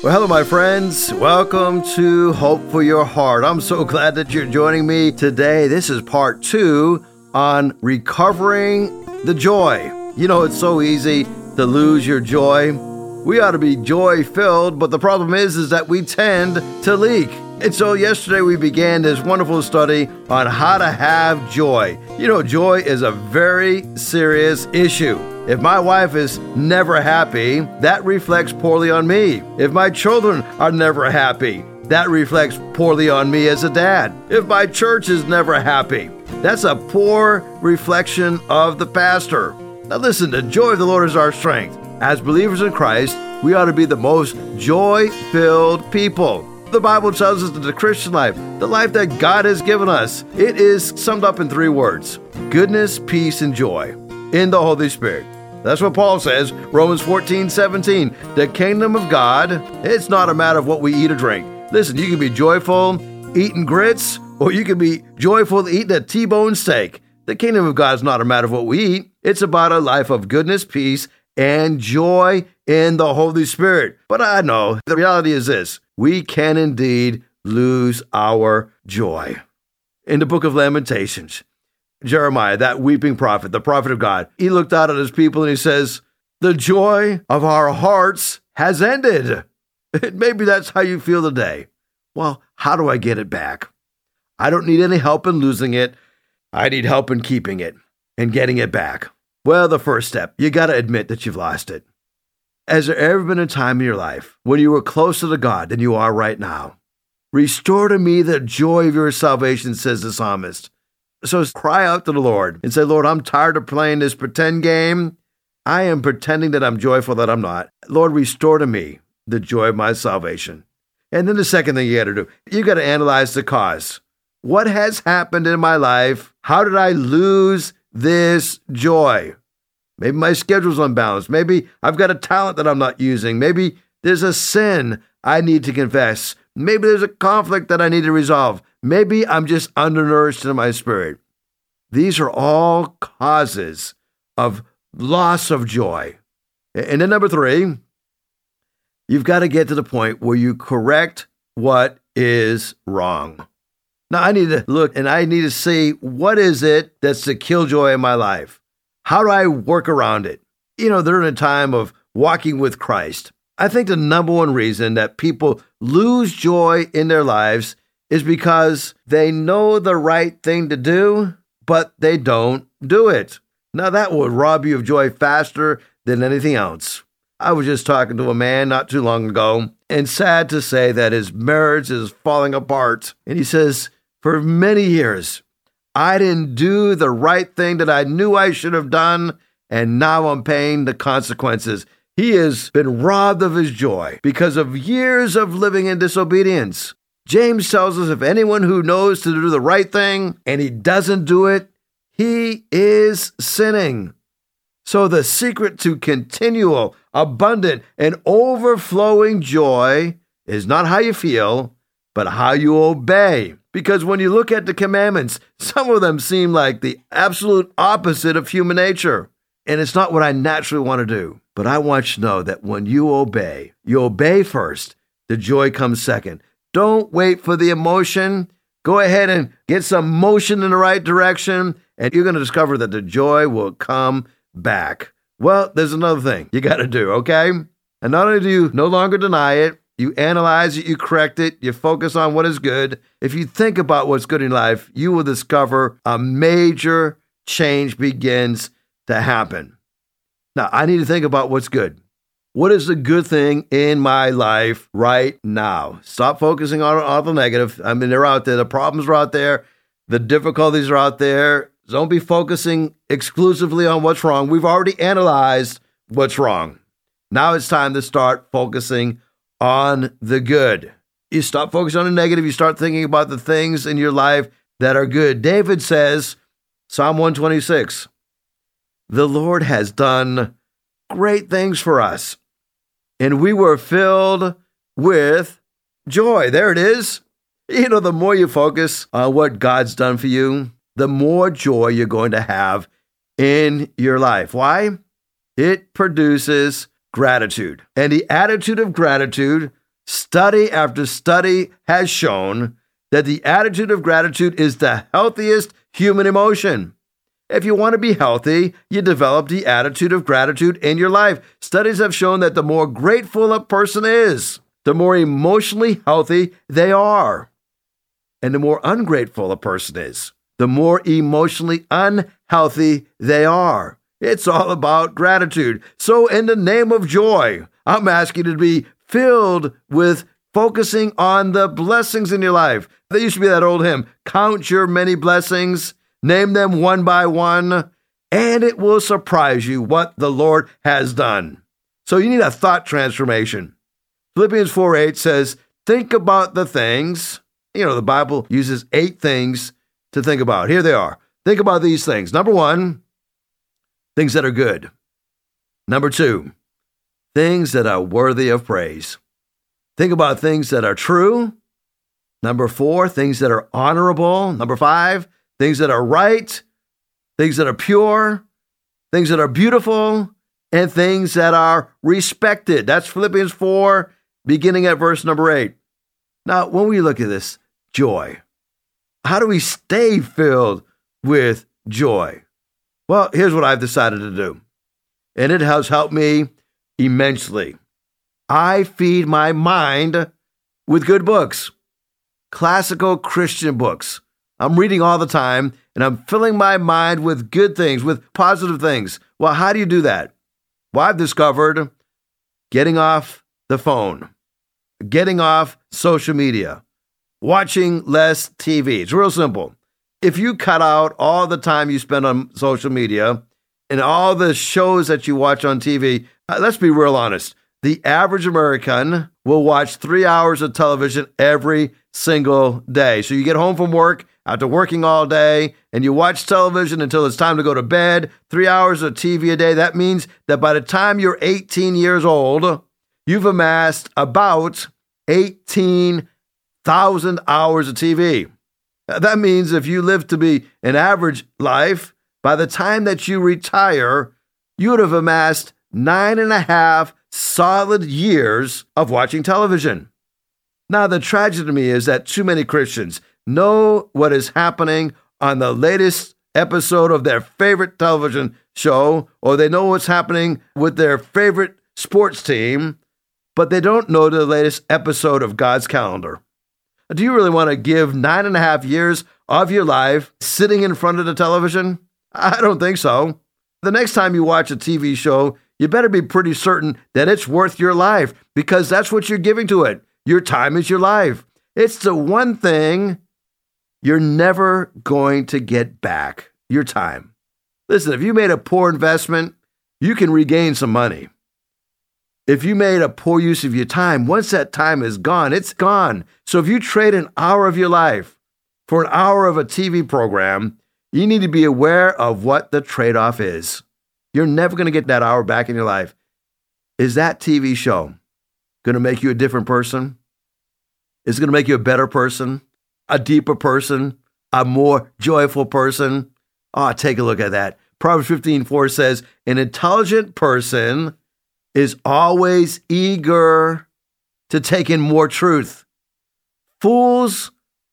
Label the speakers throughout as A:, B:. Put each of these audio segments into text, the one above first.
A: Well, hello, my friends. Welcome to Hope for Your Heart. I'm so glad that you're joining me today. This is part two on recovering the joy. You know, it's so easy to lose your joy. We ought to be joy filled, but the problem is, is that we tend to leak. And so yesterday we began this wonderful study on how to have joy. You know, joy is a very serious issue. If my wife is never happy, that reflects poorly on me. If my children are never happy, that reflects poorly on me as a dad. If my church is never happy, that's a poor reflection of the pastor. Now listen, the joy of the Lord is our strength. As believers in Christ, we ought to be the most joy filled people. The Bible tells us that the Christian life, the life that God has given us, it is summed up in three words goodness, peace, and joy in the Holy Spirit. That's what Paul says, Romans 14, 17. The kingdom of God, it's not a matter of what we eat or drink. Listen, you can be joyful eating grits, or you can be joyful eating a T bone steak. The kingdom of God is not a matter of what we eat, it's about a life of goodness, peace, and joy in the Holy Spirit. But I know the reality is this we can indeed lose our joy. In the book of Lamentations, Jeremiah, that weeping prophet, the prophet of God, he looked out at his people and he says, The joy of our hearts has ended. Maybe that's how you feel today. Well, how do I get it back? I don't need any help in losing it. I need help in keeping it and getting it back. Well, the first step, you got to admit that you've lost it. Has there ever been a time in your life when you were closer to God than you are right now? Restore to me the joy of your salvation, says the psalmist. So cry out to the Lord and say, Lord, I'm tired of playing this pretend game. I am pretending that I'm joyful that I'm not. Lord, restore to me the joy of my salvation. And then the second thing you got to do, you got to analyze the cause. What has happened in my life? How did I lose this joy? Maybe my schedule's unbalanced. Maybe I've got a talent that I'm not using. Maybe there's a sin I need to confess. Maybe there's a conflict that I need to resolve. Maybe I'm just undernourished in my spirit. These are all causes of loss of joy. And then number three, you've got to get to the point where you correct what is wrong. Now I need to look and I need to see what is it that's the killjoy in my life? How do I work around it? You know, they're in a time of walking with Christ. I think the number one reason that people lose joy in their lives is because they know the right thing to do, but they don't do it. Now, that will rob you of joy faster than anything else. I was just talking to a man not too long ago, and sad to say that his marriage is falling apart. And he says, For many years, I didn't do the right thing that I knew I should have done, and now I'm paying the consequences. He has been robbed of his joy because of years of living in disobedience. James tells us if anyone who knows to do the right thing and he doesn't do it, he is sinning. So, the secret to continual, abundant, and overflowing joy is not how you feel, but how you obey. Because when you look at the commandments, some of them seem like the absolute opposite of human nature. And it's not what I naturally want to do. But I want you to know that when you obey, you obey first, the joy comes second. Don't wait for the emotion. Go ahead and get some motion in the right direction, and you're going to discover that the joy will come back. Well, there's another thing you got to do, okay? And not only do you no longer deny it, you analyze it, you correct it, you focus on what is good. If you think about what's good in life, you will discover a major change begins to happen. Now, I need to think about what's good. What is the good thing in my life right now? Stop focusing on all the negative. I mean, they're out there. The problems are out there. The difficulties are out there. Don't be focusing exclusively on what's wrong. We've already analyzed what's wrong. Now it's time to start focusing on the good. You stop focusing on the negative. You start thinking about the things in your life that are good. David says, Psalm 126, the Lord has done great things for us. And we were filled with joy. There it is. You know, the more you focus on what God's done for you, the more joy you're going to have in your life. Why? It produces gratitude. And the attitude of gratitude Study after study has shown that the attitude of gratitude is the healthiest human emotion. If you want to be healthy, you develop the attitude of gratitude in your life. Studies have shown that the more grateful a person is, the more emotionally healthy they are. And the more ungrateful a person is, the more emotionally unhealthy they are. It's all about gratitude. So, in the name of joy, I'm asking you to be filled with focusing on the blessings in your life. There used to be that old hymn Count your many blessings Name them one by one, and it will surprise you what the Lord has done. So you need a thought transformation. Philippians 4 8 says, Think about the things. You know, the Bible uses eight things to think about. Here they are. Think about these things. Number one, things that are good. Number two, things that are worthy of praise. Think about things that are true. Number four, things that are honorable. Number five, things that are right, things that are pure, things that are beautiful, and things that are respected. That's Philippians 4, beginning at verse number 8. Now, when we look at this, joy, how do we stay filled with joy? Well, here's what I've decided to do, and it has helped me immensely. I feed my mind with good books, classical Christian books. I'm reading all the time and I'm filling my mind with good things, with positive things. Well, how do you do that? Well, I've discovered getting off the phone, getting off social media, watching less TV. It's real simple. If you cut out all the time you spend on social media and all the shows that you watch on TV, uh, let's be real honest. The average American will watch three hours of television every single day. So you get home from work after working all day and you watch television until it's time to go to bed, three hours of TV a day, that means that by the time you're 18 years old, you've amassed about 18,000 hours of TV. That means if you live to be an average life, by the time that you retire, you would have amassed nine and a half solid years of watching television. Now, the tragedy to me is that too many Christians, know what is happening on the latest episode of their favorite television show, or they know what's happening with their favorite sports team, but they don't know the latest episode of God's calendar. Do you really want to give nine and a half years of your life sitting in front of the television? I don't think so. The next time you watch a TV show, you better be pretty certain that it's worth your life because that's what you're giving to it. Your time is your life. It's the one thing you're never going to get back your time. Listen, if you made a poor investment, you can regain some money. If you made a poor use of your time, once that time is gone, it's gone. So if you trade an hour of your life for an hour of a TV program, you need to be aware of what the trade off is. You're never going to get that hour back in your life. Is that TV show going to make you a different person? Is it going to make you a better person? A deeper person, a more joyful person. Ah, oh, take a look at that. Proverbs 15 4 says, An intelligent person is always eager to take in more truth. Fools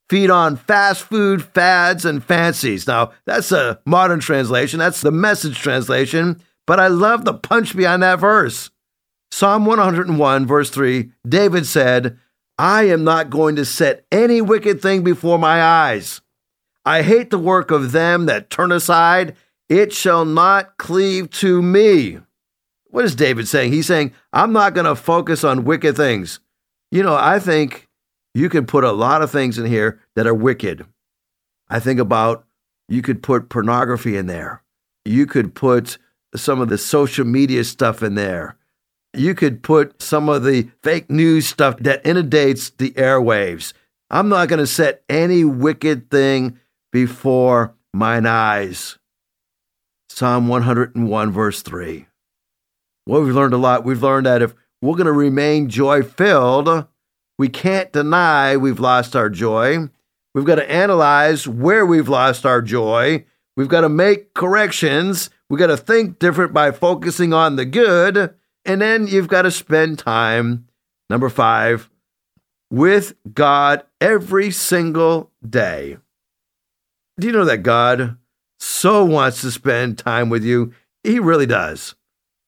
A: feed on fast food fads and fancies. Now, that's a modern translation, that's the message translation, but I love the punch behind that verse. Psalm 101, verse 3, David said, I am not going to set any wicked thing before my eyes. I hate the work of them that turn aside. It shall not cleave to me. What is David saying? He's saying, I'm not going to focus on wicked things. You know, I think you can put a lot of things in here that are wicked. I think about you could put pornography in there. You could put some of the social media stuff in there you could put some of the fake news stuff that inundates the airwaves. I'm not going to set any wicked thing before mine eyes. Psalm 101, verse 3. Well, we've learned a lot. We've learned that if we're going to remain joy filled, we can't deny we've lost our joy. We've got to analyze where we've lost our joy. We've got to make corrections. We've got to think different by focusing on the good. And then you've got to spend time, number five, with God every single day. Do you know that God so wants to spend time with you? He really does.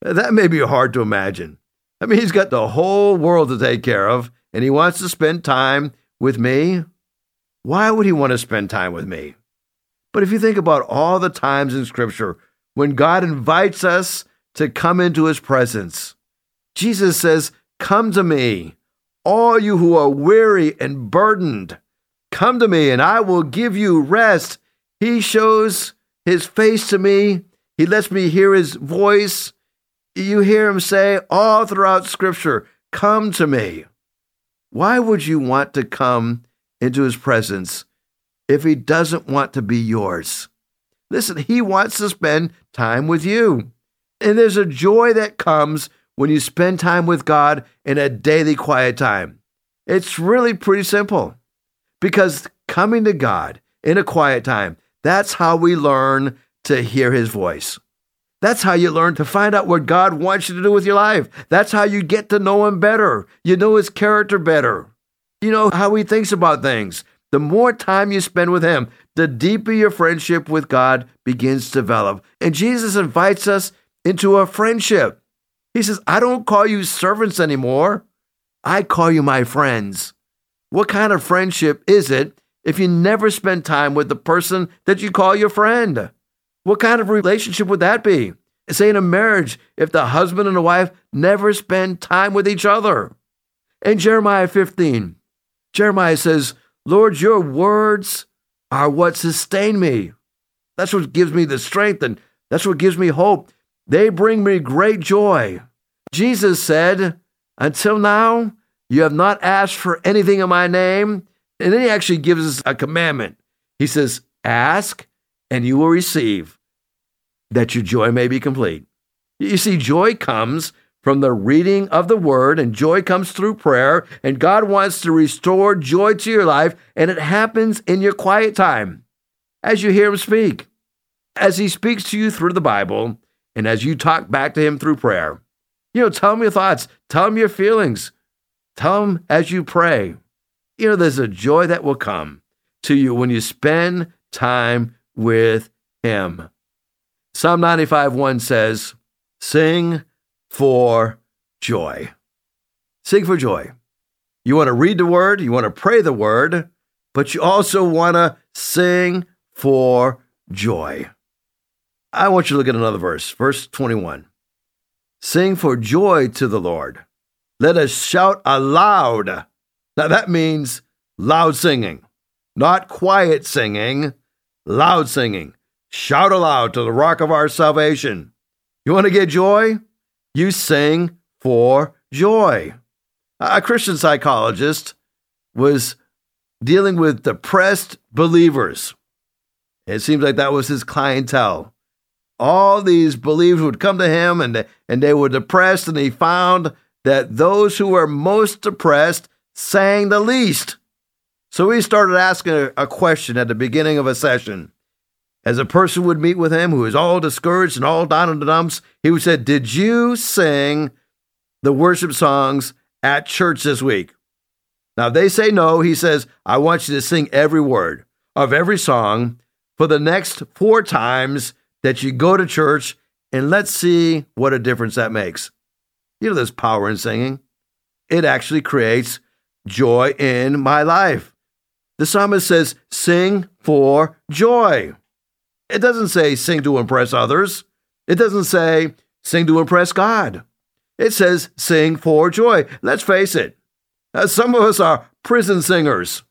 A: That may be hard to imagine. I mean, He's got the whole world to take care of, and He wants to spend time with me. Why would He want to spend time with me? But if you think about all the times in Scripture when God invites us to come into His presence, Jesus says, Come to me, all you who are weary and burdened. Come to me, and I will give you rest. He shows His face to me, He lets me hear His voice. You hear Him say all throughout Scripture, Come to me. Why would you want to come into His presence if He doesn't want to be yours? Listen, He wants to spend time with you. And there's a joy that comes when you spend time with God in a daily quiet time. It's really pretty simple because coming to God in a quiet time, that's how we learn to hear His voice. That's how you learn to find out what God wants you to do with your life. That's how you get to know Him better. You know His character better. You know how He thinks about things. The more time you spend with Him, the deeper your friendship with God begins to develop. And Jesus invites us into a friendship. He says, I don't call you servants anymore. I call you my friends. What kind of friendship is it if you never spend time with the person that you call your friend? What kind of relationship would that be? Say in a marriage, if the husband and the wife never spend time with each other. In Jeremiah 15, Jeremiah says, Lord, your words are what sustain me. That's what gives me the strength and that's what gives me hope. They bring me great joy. Jesus said, Until now, you have not asked for anything in my name. And then he actually gives us a commandment. He says, Ask and you will receive, that your joy may be complete. You see, joy comes from the reading of the word, and joy comes through prayer. And God wants to restore joy to your life, and it happens in your quiet time as you hear Him speak. As He speaks to you through the Bible, and as you talk back to Him through prayer, you know, tell Him your thoughts, tell Him your feelings, tell Him as you pray. You know, there's a joy that will come to you when you spend time with Him. Psalm 95 1 says, Sing for joy. Sing for joy. You want to read the word, you want to pray the word, but you also want to sing for joy. I want you to look at another verse, verse 21. Sing for joy to the Lord. Let us shout aloud. Now that means loud singing, not quiet singing, loud singing. Shout aloud to the rock of our salvation. You want to get joy? You sing for joy. A Christian psychologist was dealing with depressed believers. It seems like that was his clientele all these believers would come to him and, and they were depressed, and he found that those who were most depressed sang the least. So he started asking a, a question at the beginning of a session. As a person would meet with him who was all discouraged and all down in the dumps, he would say, Did you sing the worship songs at church this week? Now, if they say no, he says, I want you to sing every word of every song for the next four times that you go to church and let's see what a difference that makes. You know, there's power in singing. It actually creates joy in my life. The psalmist says, sing for joy. It doesn't say sing to impress others. It doesn't say sing to impress God. It says sing for joy. Let's face it, uh, some of us are prison singers.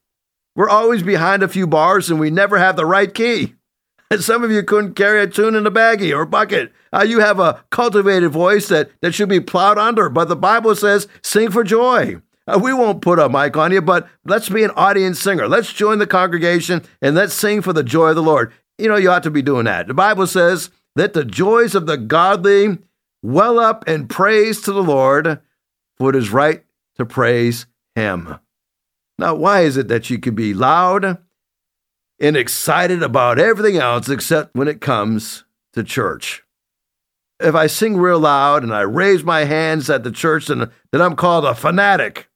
A: We're always behind a few bars and we never have the right key. Some of you couldn't carry a tune in a baggie or bucket. Uh, you have a cultivated voice that, that should be plowed under, but the Bible says, sing for joy. Uh, we won't put a mic on you, but let's be an audience singer. Let's join the congregation and let's sing for the joy of the Lord. You know, you ought to be doing that. The Bible says, let the joys of the godly well up in praise to the Lord, for it is right to praise Him. Now, why is it that you can be loud and excited about everything else except when it comes to church. If I sing real loud and I raise my hands at the church, then, then I'm called a fanatic.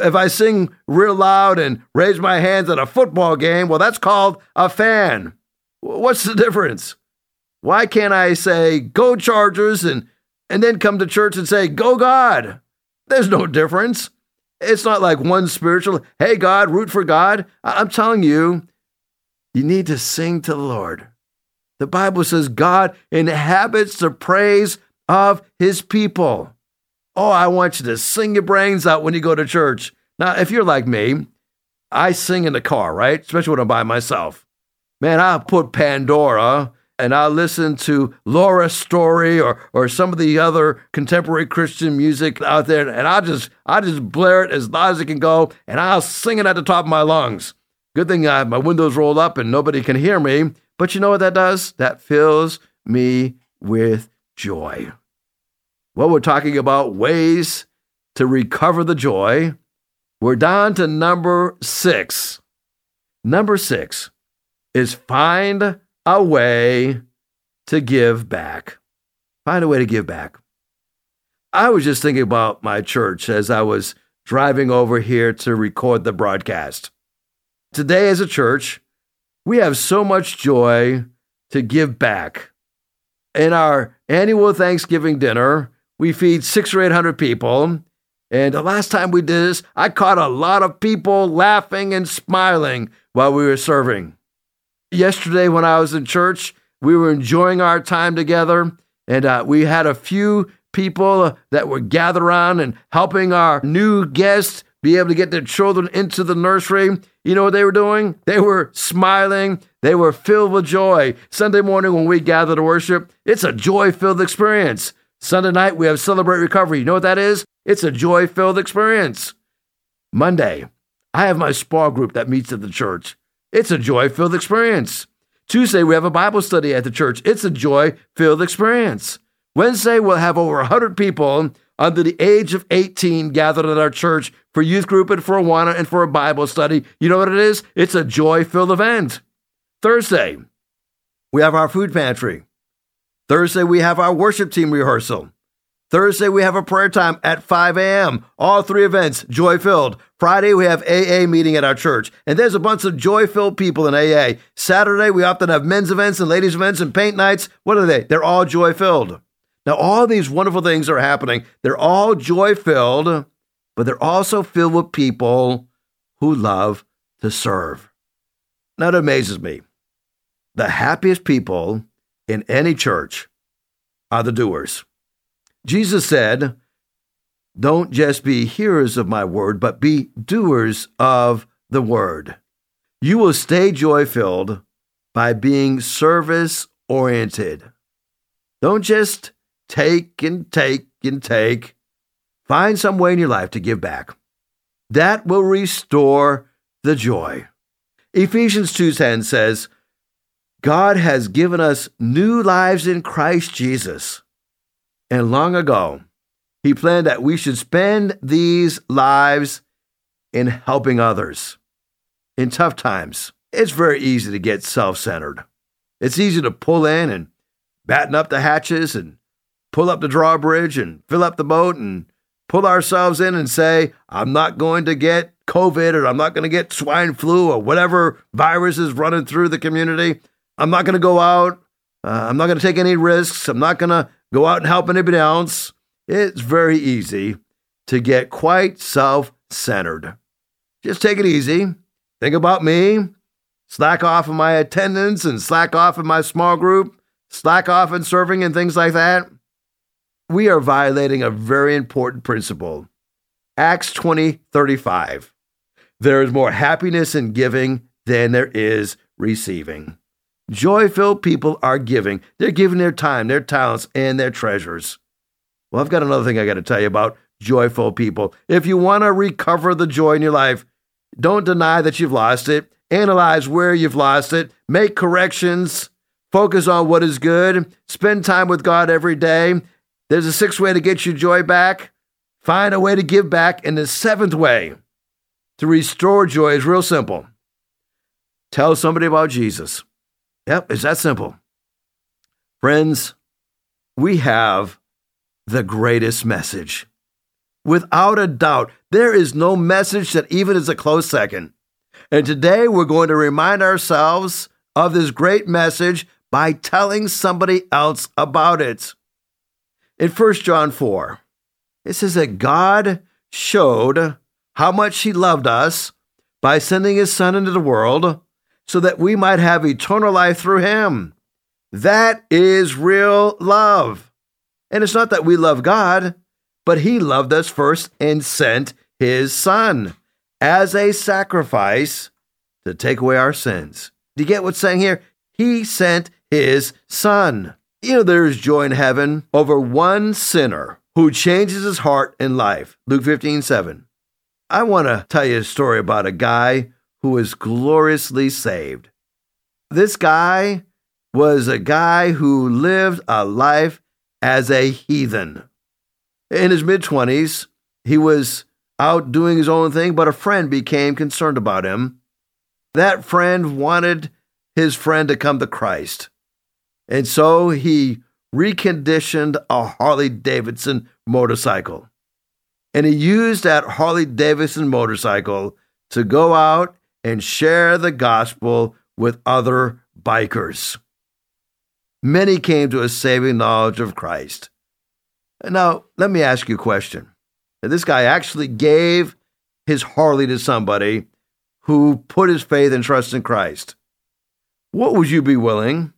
A: If I sing real loud and raise my hands at a football game, well, that's called a fan. What's the difference? Why can't I say, go Chargers, and, and then come to church and say, go God? There's no difference. It's not like one spiritual, hey, God, root for God. I'm telling you, you need to sing to the Lord. The Bible says God inhabits the praise of his people. Oh, I want you to sing your brains out when you go to church. Now, if you're like me, I sing in the car, right? Especially when I'm by myself. Man, I'll put Pandora and I'll listen to Laura Story or or some of the other contemporary Christian music out there, and I'll just i just blare it as loud as it can go, and I'll sing it at the top of my lungs. Good thing I have my windows rolled up and nobody can hear me. But you know what that does? That fills me with joy. Well, we're talking about ways to recover the joy. We're down to number six. Number six is find a way to give back. Find a way to give back. I was just thinking about my church as I was driving over here to record the broadcast. Today, as a church, we have so much joy to give back. In our annual Thanksgiving dinner, we feed six or eight hundred people. And the last time we did this, I caught a lot of people laughing and smiling while we were serving. Yesterday, when I was in church, we were enjoying our time together, and uh, we had a few people that were gathered around and helping our new guests be able to get their children into the nursery. You know what they were doing? They were smiling. They were filled with joy. Sunday morning, when we gather to worship, it's a joy filled experience. Sunday night, we have Celebrate Recovery. You know what that is? It's a joy filled experience. Monday, I have my spa group that meets at the church. It's a joy filled experience. Tuesday, we have a Bible study at the church. It's a joy filled experience. Wednesday, we'll have over 100 people under the age of 18 gathered at our church for youth group and for Awana and for a Bible study. You know what it is? It's a joy filled event. Thursday, we have our food pantry. Thursday, we have our worship team rehearsal. Thursday, we have a prayer time at 5 a.m. All three events, joy filled. Friday, we have AA meeting at our church, and there's a bunch of joy filled people in AA. Saturday, we often have men's events and ladies' events and paint nights. What are they? They're all joy filled. Now, all these wonderful things are happening. They're all joy filled, but they're also filled with people who love to serve. Now, it amazes me. The happiest people in any church are the doers. Jesus said, Don't just be hearers of my word, but be doers of the word. You will stay joy filled by being service oriented. Don't just take and take and take. Find some way in your life to give back. That will restore the joy. Ephesians 2:10 says, God has given us new lives in Christ Jesus. And long ago, He planned that we should spend these lives in helping others. In tough times, it's very easy to get self centered. It's easy to pull in and batten up the hatches and pull up the drawbridge and fill up the boat and pull ourselves in and say, I'm not going to get COVID or I'm not going to get swine flu or whatever virus is running through the community. I'm not going to go out. Uh, I'm not going to take any risks. I'm not going to go out and help anybody else. It's very easy to get quite self centered. Just take it easy. Think about me. Slack off in my attendance and slack off in my small group. Slack off in serving and things like that. We are violating a very important principle. Acts 20 35. There is more happiness in giving than there is receiving. Joy filled people are giving. They're giving their time, their talents, and their treasures. Well, I've got another thing I got to tell you about joyful people. If you want to recover the joy in your life, don't deny that you've lost it. Analyze where you've lost it. Make corrections. Focus on what is good. Spend time with God every day. There's a sixth way to get your joy back. Find a way to give back. And the seventh way to restore joy is real simple. Tell somebody about Jesus. Yep, it's that simple. Friends, we have the greatest message. Without a doubt, there is no message that even is a close second. And today we're going to remind ourselves of this great message by telling somebody else about it. In 1 John 4, it says that God showed how much He loved us by sending His Son into the world so that we might have eternal life through Him. That is real love. And it's not that we love God, but He loved us first and sent His Son as a sacrifice to take away our sins. Do you get what's saying here? He sent His Son. You know, there is joy in heaven over one sinner who changes his heart and life. Luke 15, 7. I want to tell you a story about a guy who was gloriously saved. This guy was a guy who lived a life as a heathen. In his mid 20s, he was out doing his own thing, but a friend became concerned about him. That friend wanted his friend to come to Christ. And so he reconditioned a Harley Davidson motorcycle. And he used that Harley Davidson motorcycle to go out and share the gospel with other bikers. Many came to a saving knowledge of Christ. Now, let me ask you a question. This guy actually gave his Harley to somebody who put his faith and trust in Christ. What would you be willing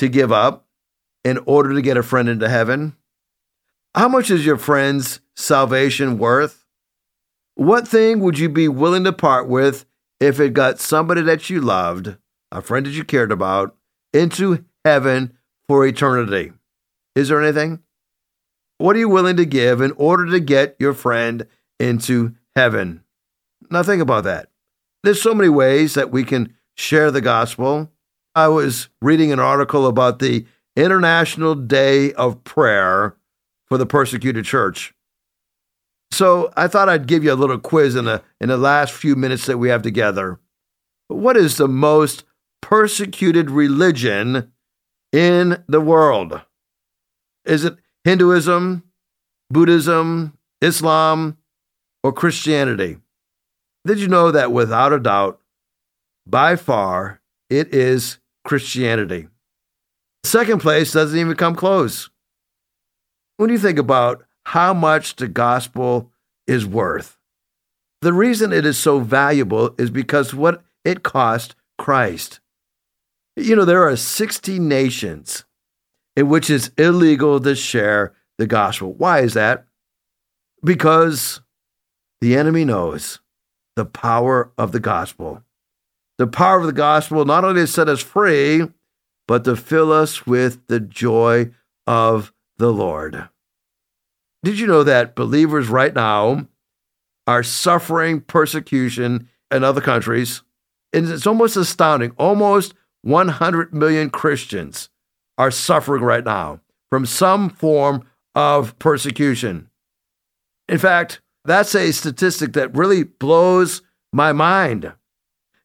A: to give up in order to get a friend into heaven? How much is your friend's salvation worth? What thing would you be willing to part with if it got somebody that you loved, a friend that you cared about, into heaven for eternity? Is there anything? What are you willing to give in order to get your friend into heaven? Now, think about that. There's so many ways that we can share the gospel. I was reading an article about the International Day of Prayer for the persecuted church. So I thought I'd give you a little quiz in the in the last few minutes that we have together. What is the most persecuted religion in the world? Is it Hinduism, Buddhism, Islam, or Christianity? Did you know that without a doubt, by far, it is Christianity? Second place doesn't even come close when you think about how much the gospel is worth. The reason it is so valuable is because what it cost Christ. You know, there are 60 nations in which it's illegal to share the gospel. Why is that? Because the enemy knows the power of the gospel. The power of the gospel not only to set us free, but to fill us with the joy of the Lord. Did you know that believers right now are suffering persecution in other countries? And it's almost astounding. Almost 100 million Christians are suffering right now from some form of persecution. In fact, that's a statistic that really blows my mind.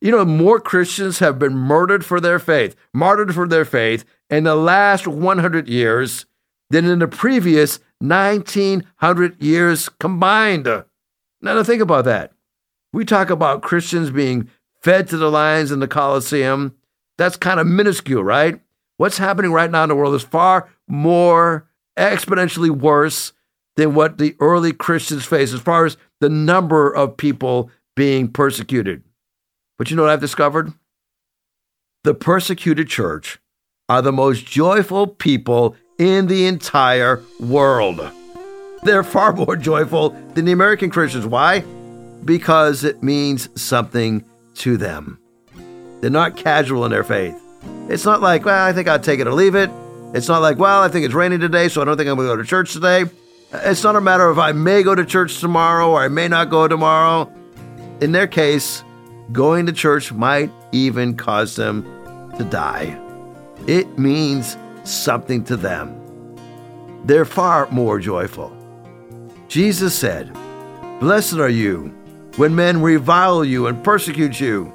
A: You know, more Christians have been murdered for their faith, martyred for their faith in the last 100 years than in the previous 1900 years combined. Now, think about that. We talk about Christians being fed to the lions in the Colosseum. That's kind of minuscule, right? What's happening right now in the world is far more exponentially worse than what the early Christians faced as far as the number of people being persecuted. But you know what I've discovered? The persecuted church are the most joyful people in the entire world. They're far more joyful than the American Christians. Why? Because it means something to them. They're not casual in their faith. It's not like, well, I think I'll take it or leave it. It's not like, well, I think it's raining today, so I don't think I'm going to go to church today. It's not a matter of I may go to church tomorrow or I may not go tomorrow. In their case, going to church might even cause them to die. It means something to them. They're far more joyful. Jesus said, Blessed are you when men revile you and persecute you,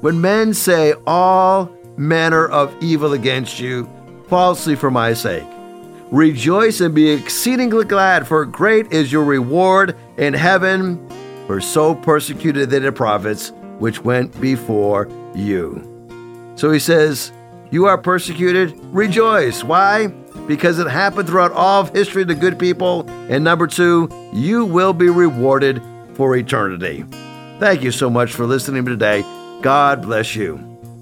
A: when men say all manner of evil against you falsely for my sake. Rejoice and be exceedingly glad, for great is your reward in heaven. For so persecuted they the prophets which went before you. So he says, You are persecuted, rejoice. Why? Because it happened throughout all of history to good people. And number two, you will be rewarded for eternity. Thank you so much for listening today. God bless you.